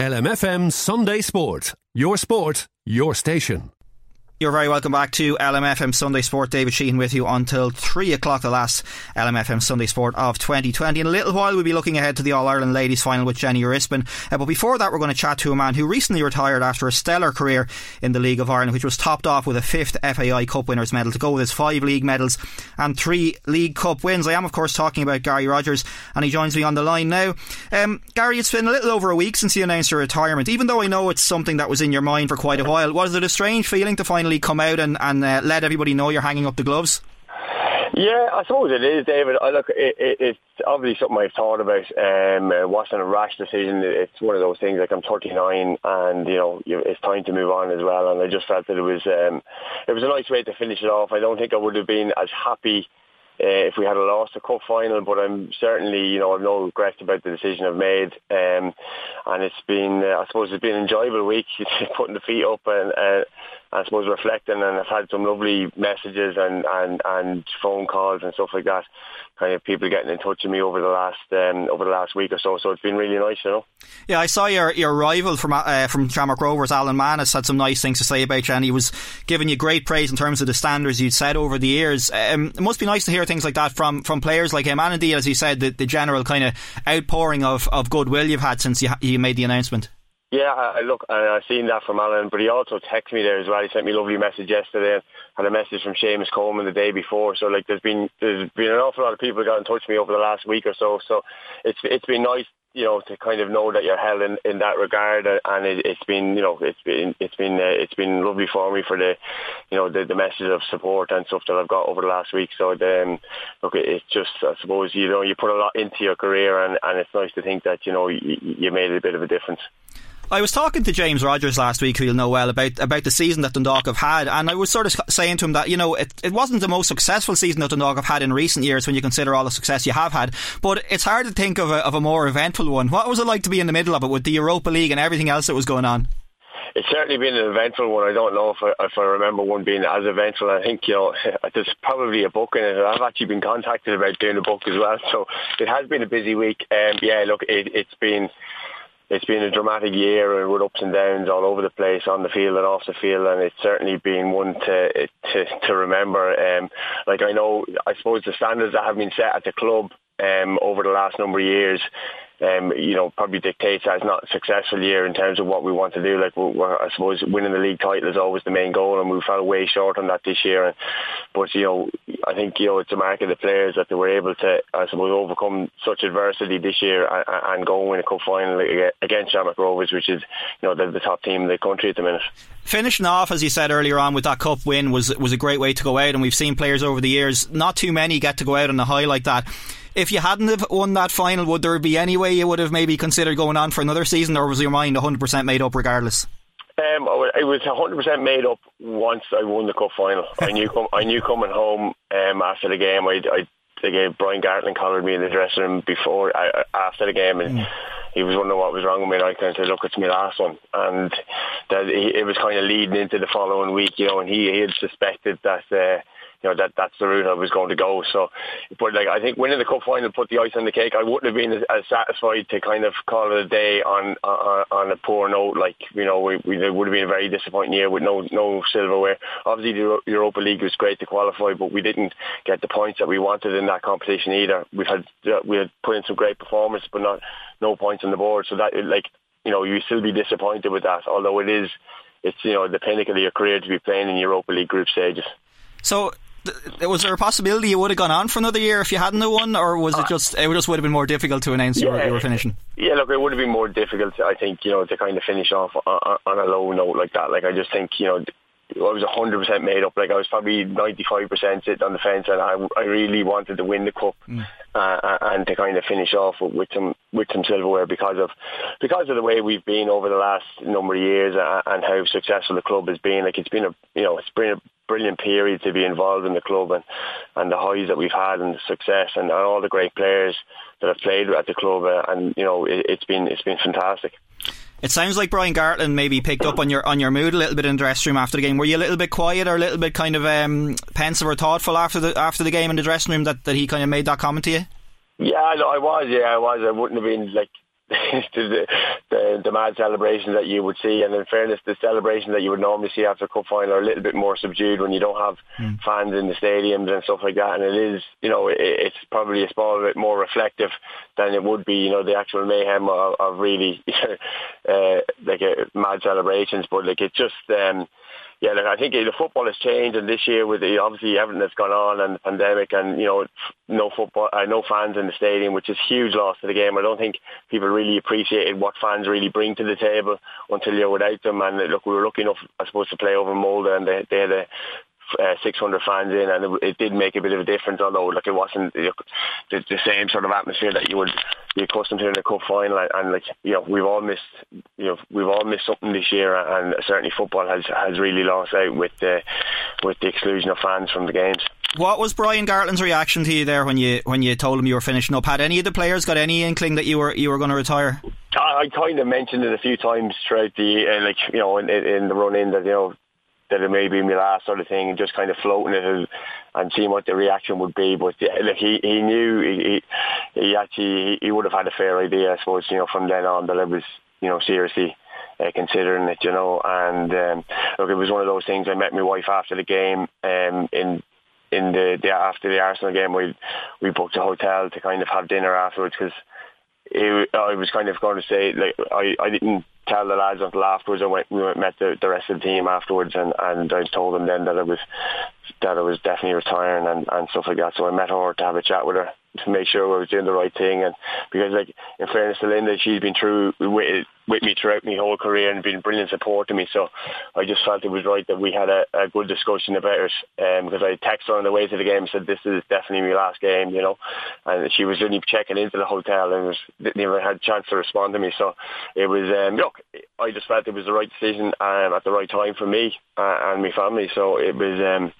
LMFM Sunday Sport. Your sport, your station. You're very welcome back to LMFM Sunday Sport. David Sheehan with you until 3 o'clock, the last LMFM Sunday Sport of 2020. In a little while, we'll be looking ahead to the All Ireland Ladies Final with Jenny Rispin. Uh, but before that, we're going to chat to a man who recently retired after a stellar career in the League of Ireland, which was topped off with a fifth FAI Cup winners medal to go with his five league medals and three League Cup wins. I am, of course, talking about Gary Rogers, and he joins me on the line now. Um, Gary, it's been a little over a week since you announced your retirement. Even though I know it's something that was in your mind for quite a while, was it a strange feeling to finally come out and and uh, let everybody know you're hanging up the gloves? Yeah, I suppose it is, David. I look, it, it, it's obviously something I've thought about. Um, it wasn't a rash decision. It's one of those things. Like I'm 39, and you know, it's time to move on as well. And I just felt that it was, um, it was a nice way to finish it off. I don't think I would have been as happy uh, if we had a lost a cup final, but I'm certainly, you know, I've no regrets about the decision I've made, um, and it's been, uh, I suppose, it's been an enjoyable week, putting the feet up and. Uh, I suppose reflecting and I've had some lovely messages and, and, and phone calls and stuff like that. Kind of people getting in touch with me over the last um, over the last week or so. So it's been really nice, you know. Yeah, I saw your your rival from uh, from Shamrock Rovers, Alan Mannus, had some nice things to say about you, and he was giving you great praise in terms of the standards you'd set over the years. Um, it must be nice to hear things like that from, from players like him, and indeed, as you said, the, the general kind of outpouring of, of goodwill you've had since you, you made the announcement. Yeah, I look, I've seen that from Alan, but he also texted me there as well. He sent me a lovely message yesterday. Had a message from Seamus Coleman the day before. So like, there's been there's been an awful lot of people got in touch with me over the last week or so. So it's it's been nice, you know, to kind of know that you're held in, in that regard. And it, has been, you know, it's been it's been uh, it's been lovely for me for the, you know, the the message of support and stuff that I've got over the last week. So then, look, it's just I suppose you know you put a lot into your career, and and it's nice to think that you know you, you made a bit of a difference. I was talking to James Rogers last week, who you'll know well, about about the season that Dundalk have had, and I was sort of saying to him that you know it, it wasn't the most successful season that Dundalk have had in recent years when you consider all the success you have had, but it's hard to think of a, of a more eventful one. What was it like to be in the middle of it with the Europa League and everything else that was going on? It's certainly been an eventful one. I don't know if I, if I remember one being as eventful. I think you know there's probably a book in it. I've actually been contacted about doing a book as well, so it has been a busy week. Um, yeah, look, it, it's been it's been a dramatic year with ups and downs all over the place on the field and off the field, and it's certainly been one to to, to remember. Um, like I know, I suppose the standards that have been set at the club um, over the last number of years um, you know, probably dictates it's not a successful year in terms of what we want to do. Like, we're, I suppose winning the league title is always the main goal, and we fell way short on that this year. But you know, I think you know it's a mark of the players that they were able to, I suppose, overcome such adversity this year and, and go and win a cup final against Shamrock Rovers, which is you know the, the top team in the country at the minute. Finishing off, as you said earlier on, with that cup win was was a great way to go out, and we've seen players over the years. Not too many get to go out on a high like that if you hadn't have won that final, would there be any way you would have maybe considered going on for another season, or was your mind 100% made up regardless? Um, it was 100% made up once I won the cup final. I knew I knew coming home um, after the game, I, I the Brian Gartland collared me in the dressing room before uh, after the game, and mm. he was wondering what was wrong with me. And I kind of said, "Look, it's my last one," and that he, it was kind of leading into the following week, you know. And he, he had suspected that uh, you know that that's the route I was going to go. So, but like I think winning the cup final put the ice on the cake. I wouldn't have been as, as satisfied to kind of call it a day on on, on a poor note. Like you know, we, we it would have been a very disappointing year with no no silverware. Obviously, the Europa League was great to qualify, but we didn't get the points that we wanted in that competition either. We've had uh, we had put in some great performances, but not no points on the board. So that like you know you still be disappointed with that. Although it is it's you know the pinnacle of your career to be playing in Europa League group stages. So was there a possibility you would have gone on for another year if you hadn't won, or was it uh, just it just would have been more difficult to announce yeah, you, were, you were finishing? Yeah, look, it would have been more difficult. I think you know to kind of finish off on, on a low note like that. Like I just think you know I was 100% made up. Like I was probably 95% sitting on the fence, and I, I really wanted to win the cup mm. uh, and to kind of finish off with, with some with some silverware because of because of the way we've been over the last number of years and how successful the club has been. Like it's been a you know it's been a brilliant period to be involved in the club and and the highs that we've had and the success and, and all the great players that have played at the club. Uh, and you know it, it's been it's been fantastic. It sounds like Brian Gartland maybe picked up on your on your mood a little bit in the dressing room after the game. Were you a little bit quiet or a little bit kind of um, pensive or thoughtful after the after the game in the dressing room that, that he kind of made that comment to you? Yeah, I was. Yeah, I was. I wouldn't have been like the, the, the mad celebration that you would see. And in fairness, the celebration that you would normally see after a cup final are a little bit more subdued when you don't have mm. fans in the stadiums and stuff like that. And it is, you know, it, it's probably a small bit more reflective than it would be, you know, the actual mayhem of, of really uh, like a uh, mad celebrations. But like it just. Um, yeah, look, I think the football has changed, and this year with the, obviously everything that's gone on and the pandemic, and you know, no football, uh, no fans in the stadium, which is huge loss to the game. I don't think people really appreciated what fans really bring to the table until you're without them. And look, we were lucky enough, I suppose, to play over Molde, and they, they had a uh, 600 fans in, and it, it, did make a bit of a difference. Although, like it wasn't the, the, the, same sort of atmosphere that you would be accustomed to in a cup final. And, and, like you know, we've all missed, you know, we've all missed something this year, and certainly football has has really lost out with the with the exclusion of fans from the games. What was Brian Gartland's reaction to you there when you when you told him you were finishing up? Had any of the players got any inkling that you were you were going to retire? I, I kind of mentioned it a few times throughout the uh, like you know in, in the run in that you know that it may be my last sort of thing and just kind of floating it and, seeing what the reaction would be. But like he, he knew he, he actually he would have had a fair idea, I suppose, you know, from then on that I was, you know, seriously uh, considering it, you know. And um, look, it was one of those things. I met my wife after the game um, in in the, the after the Arsenal game. We we booked a hotel to kind of have dinner afterwards because I was kind of going to say like I I didn't tell the lads until afterwards. I went, we went met the, the rest of the team afterwards, and and I told them then that I was that I was definitely retiring and and stuff like that. So I met her to have a chat with her to make sure I was doing the right thing, and because like in fairness to Linda, she's been through with with me throughout my whole career and been brilliant support to me. So I just felt it was right that we had a, a good discussion about it. Um, because I texted her on the way to the game and said this is definitely my last game, you know. And she was only checking into the hotel and was, didn't even had a chance to respond to me. So it was um, look, I just felt it was the right decision um, at the right time for me uh, and my family. So it was um,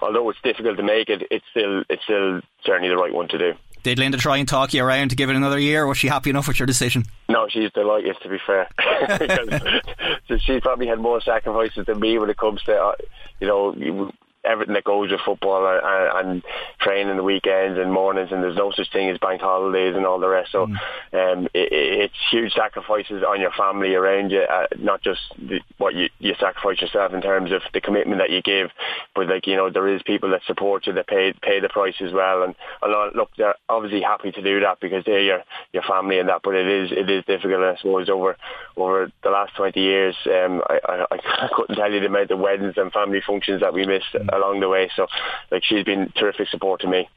although it's difficult to make it, it's still it's still certainly the right one to do. Did Linda try and talk you around to give it another year? Was she happy enough with your decision? No, she's delighted. To be fair, she's probably had more sacrifices than me when it comes to, uh, you know, everything that goes with football and, and training the weekends and mornings and there's no such thing as bank holidays and all the rest. So mm. um, it, it's huge sacrifices on your family around you uh, not just the, what you, you sacrifice yourself in terms of the commitment that you give but like you know there is people that support you that pay pay the price as well. And a lot, look they're obviously happy to do that because they're your your family and that but it is it is difficult I suppose over over the last 20 years. Um, I, I, I couldn't tell you the amount of weddings and family functions that we missed along the way. So, like, she's been terrific support to me.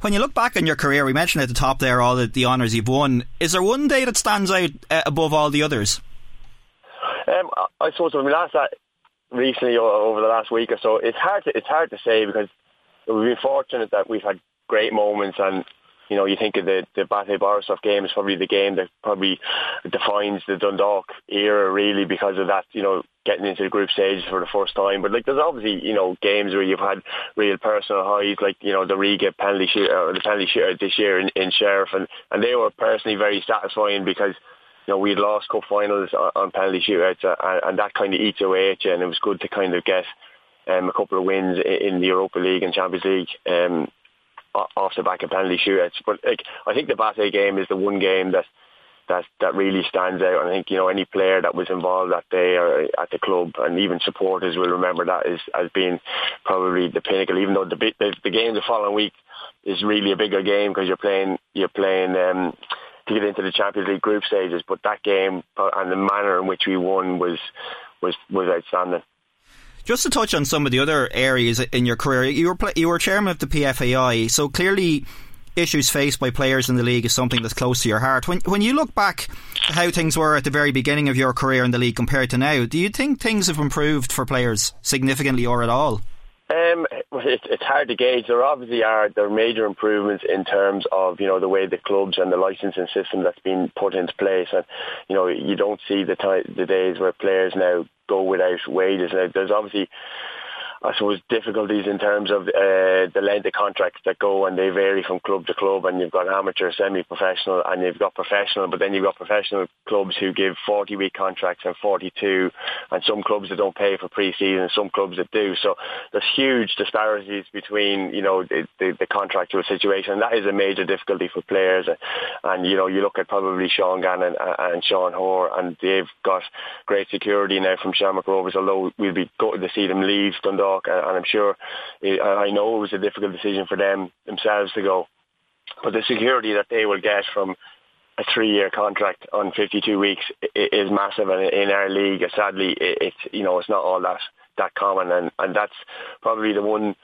When you look back on your career, we mentioned at the top there all the, the honours you've won. Is there one day that stands out uh, above all the others? Um, I suppose when we last that recently over the last week or so, it's hard to it's hard to say because we've been fortunate that we've had great moments and you know, you think of the, the Bate Borisov game is probably the game that probably defines the Dundalk era really because of that, you know, getting into the group stage for the first time. But like there's obviously, you know, games where you've had real personal highs, like, you know, the Riga penalty shoot or the penalty shootout this year in, in Sheriff and, and they were personally very satisfying because you know, we lost cup finals on, on penalty shootouts, uh, and, and that kind of eats away at you. And it was good to kind of get um, a couple of wins in the Europa League and Champions League. Um, off the back of penalty shootouts, but like I think the Bate game is the one game that that that really stands out. And I think you know any player that was involved that day or at the club, and even supporters will remember that as as being probably the pinnacle. Even though the the, the game the following week is really a bigger game because you're playing you're playing. Um, to get into the Champions League group stages, but that game and the manner in which we won was was was outstanding. Just to touch on some of the other areas in your career, you were you were chairman of the PFAI, so clearly issues faced by players in the league is something that's close to your heart. When when you look back how things were at the very beginning of your career in the league compared to now, do you think things have improved for players significantly or at all? Um, it, it's hard to gauge. There obviously are there are major improvements in terms of you know the way the clubs and the licensing system that's been put into place, and you know you don't see the time, the days where players now go without wages. Now, there's obviously I suppose, difficulties in terms of uh, the length of contracts that go and they vary from club to club and you've got amateur, semi-professional and you've got professional, but then you've got professional clubs who give 40-week contracts and 42 and some clubs that don't pay for pre-season and some clubs that do. So there's huge disparities between, you know, the, the, the contractual situation and that is a major difficulty for players. And, and, you know, you look at probably Sean Gannon and Sean Hoare and they've got great security now from Shamrock Rovers, although we'll be going to see them leave Dundalk and I'm sure eh, I know it was a difficult decision for them themselves to go, but the security that they will get from a three-year contract on 52 weeks is massive, and in our league, uh, sadly, it's you know it's not all that that common, and and that's probably the one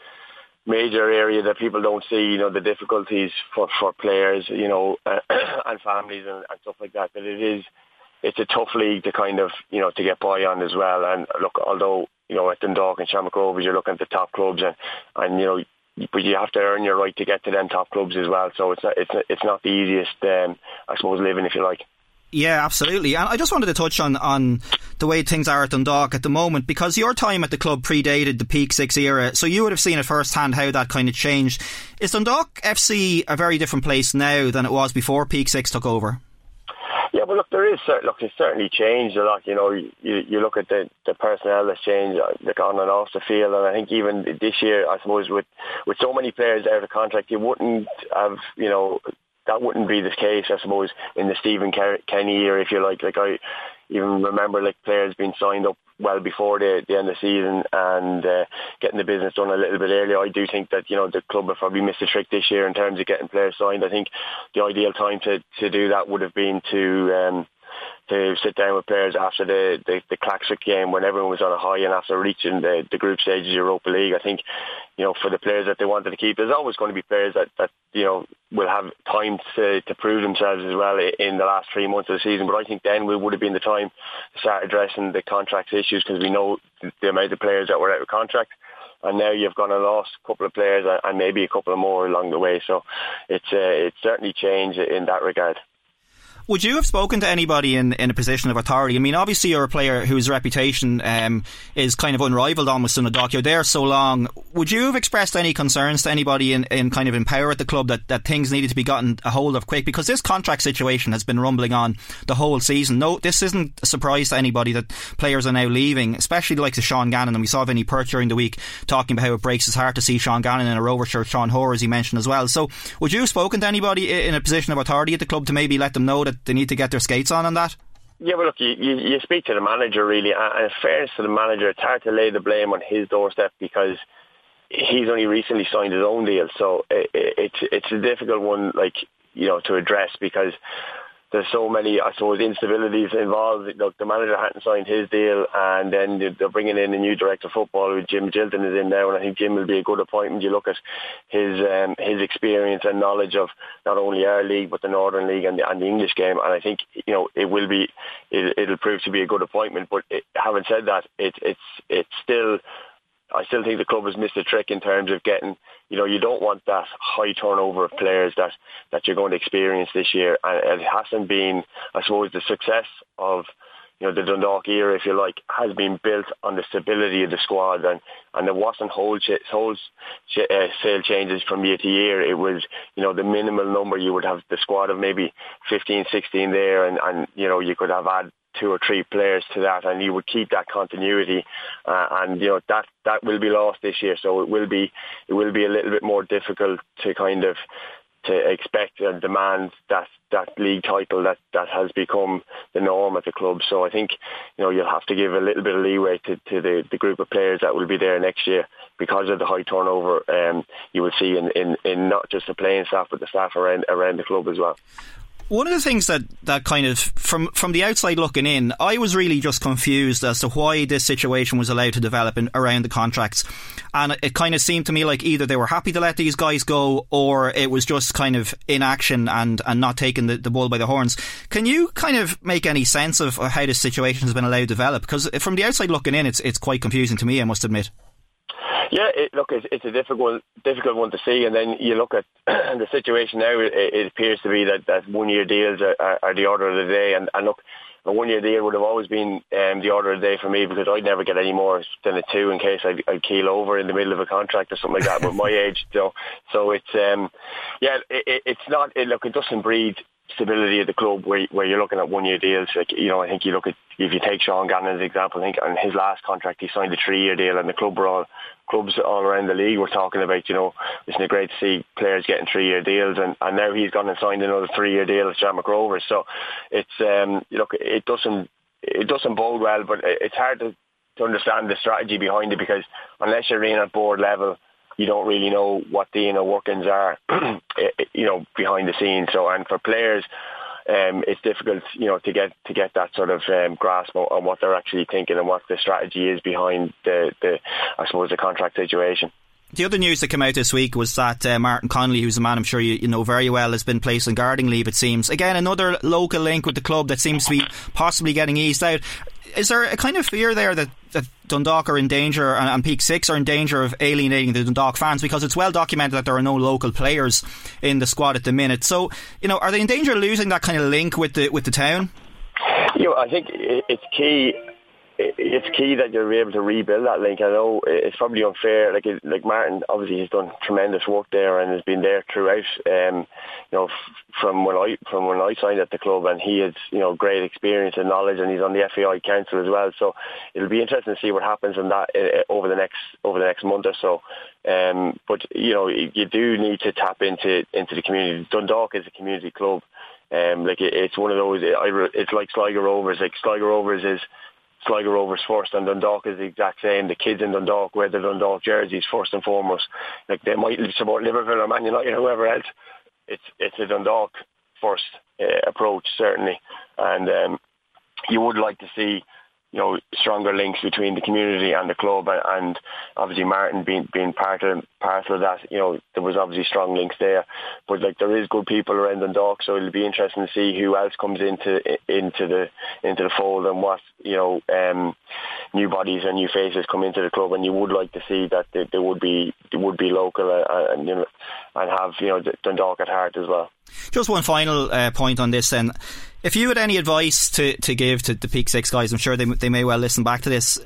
major area that people don't see, you know, the difficulties for, for players, you know, and families and, and stuff like that, But it is, it's a tough league to kind of, you know, to get by on as well. And look, although you know, at Dundalk and Shamrock you're looking at the top clubs, and and you know, but you have to earn your right to get to them top clubs as well. So it's not it's it's not the easiest, um, I suppose, living if you like. Yeah, absolutely. And I just wanted to touch on, on the way things are at Dundalk at the moment because your time at the club predated the Peak Six era, so you would have seen it firsthand how that kind of changed. Is Dundalk FC a very different place now than it was before Peak Six took over? Yeah, well, look, there look, it's certainly changed a lot. You know, you you look at the the personnel that's changed, uh, like on and off the field, and I think even this year, I suppose with with so many players out of contract, you wouldn't have, you know, that wouldn't be the case, I suppose, in the Stephen Kenny year, if you like. Like I even remember, like players being signed up well before the, the end of the season and uh, getting the business done a little bit earlier. I do think that you know the club have probably missed a trick this year in terms of getting players signed. I think the ideal time to, to do that would have been to um, to sit down with players after the, the, the Klaksvik game when everyone was on a high and after reaching the, the group stages of Europa League. I think, you know, for the players that they wanted to keep, there's always going to be players that, that you know, will have time to, to prove themselves as well in the last three months of the season. But I think then we would have been the time to start addressing the contract issues because we know the amount of players that were out of contract and now you've gone and lost a couple of players and maybe a couple of more along the way. So it's uh, it's certainly changed in that regard. Would you have spoken to anybody in, in a position of authority? I mean, obviously you're a player whose reputation um, is kind of unrivaled almost in the dock. You're there so long. Would you have expressed any concerns to anybody in, in kind of in power at the club that, that things needed to be gotten a hold of quick? Because this contract situation has been rumbling on the whole season. No, this isn't a surprise to anybody that players are now leaving, especially the likes of Sean Gannon. And we saw Vinny Perth during the week talking about how it breaks his heart to see Sean Gannon in a Rover shirt, Sean Hoare, as he mentioned as well. So would you have spoken to anybody in a position of authority at the club to maybe let them know that they need to get their skates on on that? Yeah, well, look, you, you, you speak to the manager really, and in fairness to the manager, it's hard to lay the blame on his doorstep because he's only recently signed his own deal, so it, it, it's it's a difficult one, like you know, to address because there's so many, I suppose, instabilities involved. Look, the manager hadn't signed his deal, and then they're bringing in a new director of football with Jim Magilton is in there, and I think Jim will be a good appointment. You look at his um, his experience and knowledge of not only our league but the Northern League and the, and the English game, and I think you know it will be it, it'll prove to be a good appointment. But it, having said that, it, it's it's still I still think the club has missed a trick in terms of getting, you know, you don't want that high turnover of players that, that you're going to experience this year. And it hasn't been, I suppose, the success of, you know, the Dundalk era, if you like, has been built on the stability of the squad. And, and there wasn't wholesale whole, uh, sale changes from year to year. It was, you know, the minimal number. You would have the squad of maybe 15, 16 there and, and you know, you could have had two or three players to that, and you would keep that continuity. Uh, and you know that that will be lost this year, so it will be it will be a little bit more difficult to kind of to expect and demand that that league title that that has become the norm at the club. So I think you know you'll have to give a little bit of leeway to, to the, the group of players that will be there next year because of the high turnover. Um, you will see in, in, in not just the playing staff but the staff around around the club as well. One of the things that, that kind of from from the outside looking in, I was really just confused as to why this situation was allowed to develop in, around the contracts, and it kind of seemed to me like either they were happy to let these guys go, or it was just kind of inaction and and not taking the, the bull by the horns. Can you kind of make any sense of how this situation has been allowed to develop? Because from the outside looking in, it's it's quite confusing to me. I must admit. Yeah, it, look, it's, it's a difficult difficult one to see, and then you look at the situation now. It, it appears to be that, that one year deals are, are, are the order of the day, and, and look, a one year deal would have always been um, the order of the day for me because I'd never get any more than a two in case I'd, I'd keel over in the middle of a contract or something like that with my age. So, so it's um, yeah, it, it's not. It, look, it doesn't breed stability of the club where where you're looking at one year deals. Like you know, I think you look at if you take Sean Gannon as an example. I think on his last contract he signed a three year deal, and the club were all clubs all around the league were talking about, you know, isn't it great to see players getting three-year deals, and, and now he's gone and signed another three-year deal at Shamrock Rovers. So it's um, look, it doesn't it doesn't bode well, but it's hard to, to understand the strategy behind it because unless you're in at board level, you don't really know what the inner workings are, you know, behind the scenes. So and for players um, it's difficult, you know, to get to get that sort of um, grasp on, on, what they're actually thinking and what the strategy is behind the, the I suppose, the contract situation. The other news that came out this week was that uh, Martin Connolly, who's a man I'm sure you, you, know very well, has been placed on guarding leave. It seems again another local link with the club that seems to be possibly getting eased out is there a kind of fear there that, that Dundalk are in danger and, and, Peak Six are in danger of alienating the Dundalk fans because it's well documented that there are no local players in the squad at the minute. So, you know, are they in danger of losing that kind of link with the with the town? You know, I think it's key it's key that you're able to rebuild that link. I know it's probably unfair. Like like Martin, obviously he's done tremendous work there and has been there throughout. Um, you know, from when I from when I signed at the club, and he has you know great experience and knowledge, and he's on the FAI council as well. So it'll be interesting to see what happens in that over the next over the next month or so. Um, but you know, you do need to tap into into the community. Dundalk is a community club. Um, like it, it's one of those. It's like Sligo Rovers. Like Sligo Rovers is Sligo Rovers first, and Dundalk is the exact same. The kids in Dundalk wear the Dundalk jerseys first and foremost. Like they might support Liverpool or Man United or whoever else. It's it's a Dundalk first uh, approach certainly, and um, you would like to see you know, stronger links between the community and the club, and obviously Martin being being part of part of that. You know, there was obviously strong links there, but like there is good people around Dundalk, so it'll be interesting to see who else comes into into the into the fold and what you know um, new bodies and new faces come into the club. And you would like to see that they, they would be they would be local and, uh, and you know and have you know Dundalk at heart as well. Just one final uh, point on this then. If you had any advice to, to give to the Peak Six guys, I'm sure they, they may well listen back to this.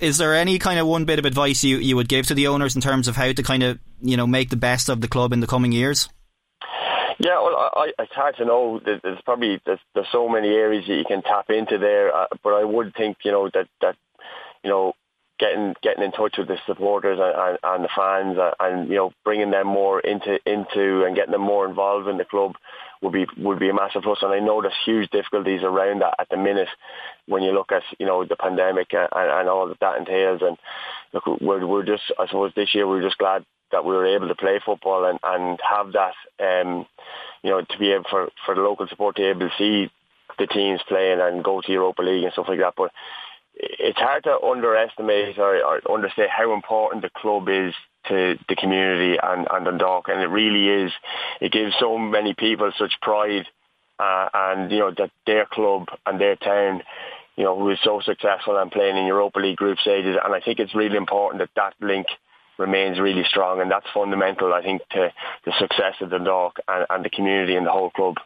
Is there any kind of one bit of advice you, you would give to the owners in terms of how to kind of you know make the best of the club in the coming years? Yeah, well, I, it's hard to know. There's probably there's, there's so many areas that you can tap into there, uh, but I would think you know that that you know getting getting in touch with the supporters and, and, and the fans and, and, you know bringing them more into into and getting them more involved in the club would be would be a massive plus. And I know there's huge difficulties around that at the minute when you look at you know the pandemic and, and all that that entails. And look, we're we're just I suppose this year we're just glad that we were able to play football and and have that um you know to be able for for the local support to be able to see the teams playing and go to Europa League and stuff like that, but it's hard to underestimate or, or understate how important the club is to the community and, and Dundalk, and it really is. It gives so many people such pride, uh, and you know that their club and their town, you know, who is so successful and playing in Europa League group stages, and I think it's really important that that link remains really strong, and that's fundamental, I think, to the success of Dundalk and, and the community and the whole club.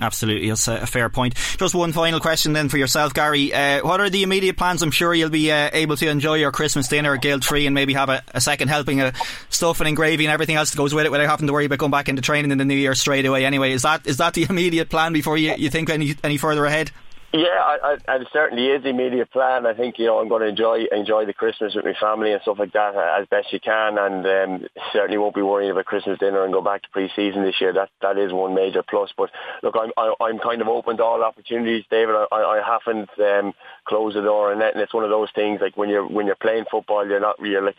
Absolutely, that's a fair point. Just one final question then for yourself, Gary. Uh, what are the immediate plans? I'm sure you'll be uh, able to enjoy your Christmas dinner guilt free and maybe have a, a, second helping of stuff and gravy and everything else that goes with it without having to worry about going back into training in the new year straight away. Anyway, is that is that the immediate plan before you, you think any any further ahead? Yeah, I, I, it certainly is immediate plan. I think you know I'm going to enjoy enjoy the Christmas with my family and stuff like that uh, as best you can, and um, certainly won't be worrying about Christmas dinner and go back to pre-season this year. That that is one major plus. But look, I'm I, i am kind of open to all opportunities, David. I, I haven't um, closed the door on that, and it's one of those things like when you're when you're playing football, you're not you're like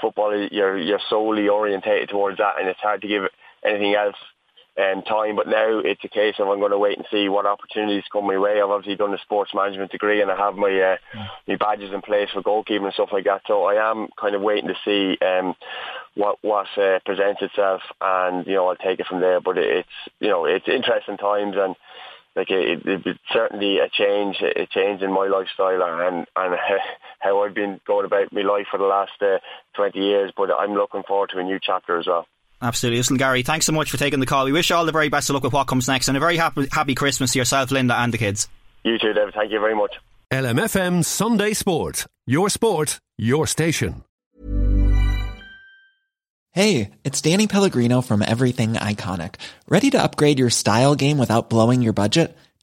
football, you're you're solely orientated towards that, and it's hard to give anything else um, time. But now it's a case of I'm going to wait and see what opportunities come my way. I've obviously done a sports management degree and I have my uh, yeah. my badges in place for goalkeeping and stuff like that. So I am kind of waiting to see um, what what uh, presents itself, and you know I'll take it from there. But it's you know it's interesting times and. Like it, it, it's certainly a change, a change in my lifestyle and and how I've been going about my life for the last uh, 20 years. But I'm looking forward to a new chapter as well. Absolutely. Listen, Gary, thanks so much for taking the call. We wish you all the very best of luck with what comes next and a very happy, happy Christmas to yourself, Linda, and the kids. You too, David. Thank you very much. LMFM Sunday Sport. Your sport, your station. Hey, it's Danny Pellegrino from Everything Iconic. Ready to upgrade your style game without blowing your budget?